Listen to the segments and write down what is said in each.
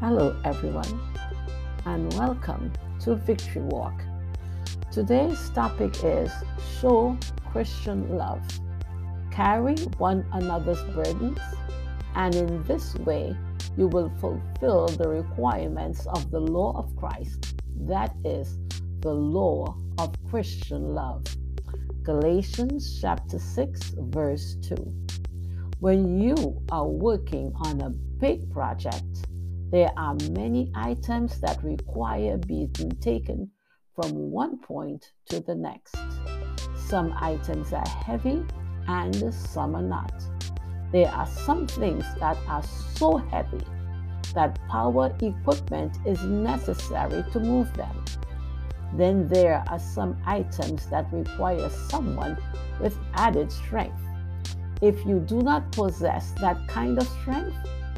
Hello, everyone, and welcome to Victory Walk. Today's topic is Show Christian Love. Carry one another's burdens, and in this way, you will fulfill the requirements of the law of Christ. That is the law of Christian love. Galatians chapter 6, verse 2. When you are working on a big project, there are many items that require being taken from one point to the next. Some items are heavy and some are not. There are some things that are so heavy that power equipment is necessary to move them. Then there are some items that require someone with added strength. If you do not possess that kind of strength,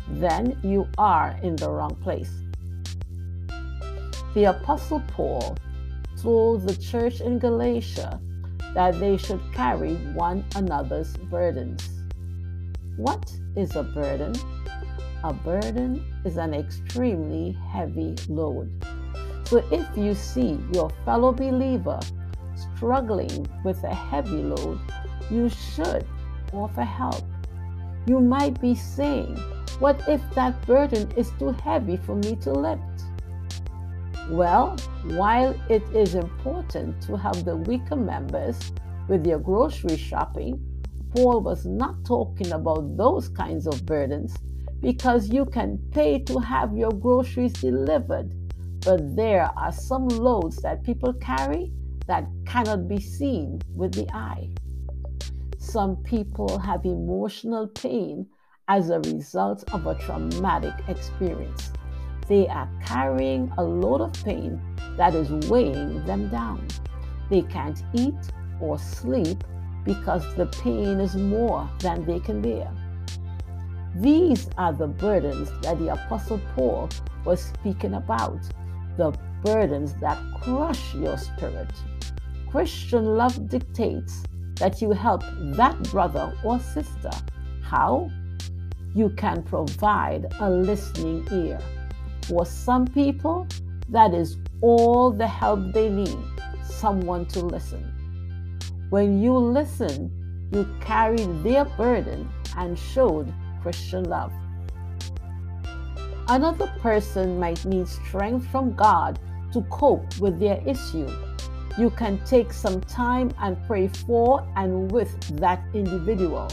then you are in the wrong place. The Apostle Paul told the church in Galatia that they should carry one another's burdens. What is a burden? A burden is an extremely heavy load. So if you see your fellow believer struggling with a heavy load, you should offer help. You might be saying, What if that burden is too heavy for me to lift? Well, while it is important to help the weaker members with their grocery shopping, Paul was not talking about those kinds of burdens because you can pay to have your groceries delivered. But there are some loads that people carry that cannot be seen with the eye. Some people have emotional pain as a result of a traumatic experience. They are carrying a load of pain that is weighing them down. They can't eat or sleep because the pain is more than they can bear. These are the burdens that the Apostle Paul was speaking about the burdens that crush your spirit. Christian love dictates that you help that brother or sister. How? You can provide a listening ear. For some people, that is all the help they need someone to listen. When you listen, you carried their burden and showed Christian love. Another person might need strength from God to cope with their issue. You can take some time and pray for and with that individual.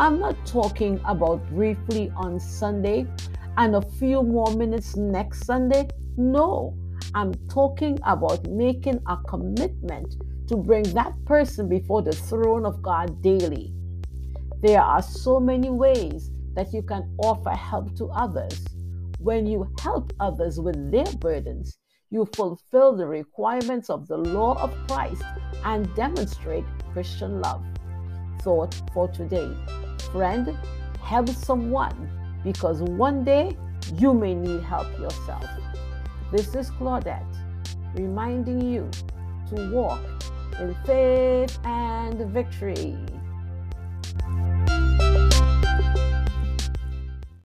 I'm not talking about briefly on Sunday and a few more minutes next Sunday. No, I'm talking about making a commitment to bring that person before the throne of God daily. There are so many ways that you can offer help to others. When you help others with their burdens, you fulfill the requirements of the law of Christ and demonstrate Christian love. Thought for today Friend, help someone because one day you may need help yourself. This is Claudette reminding you to walk in faith and victory.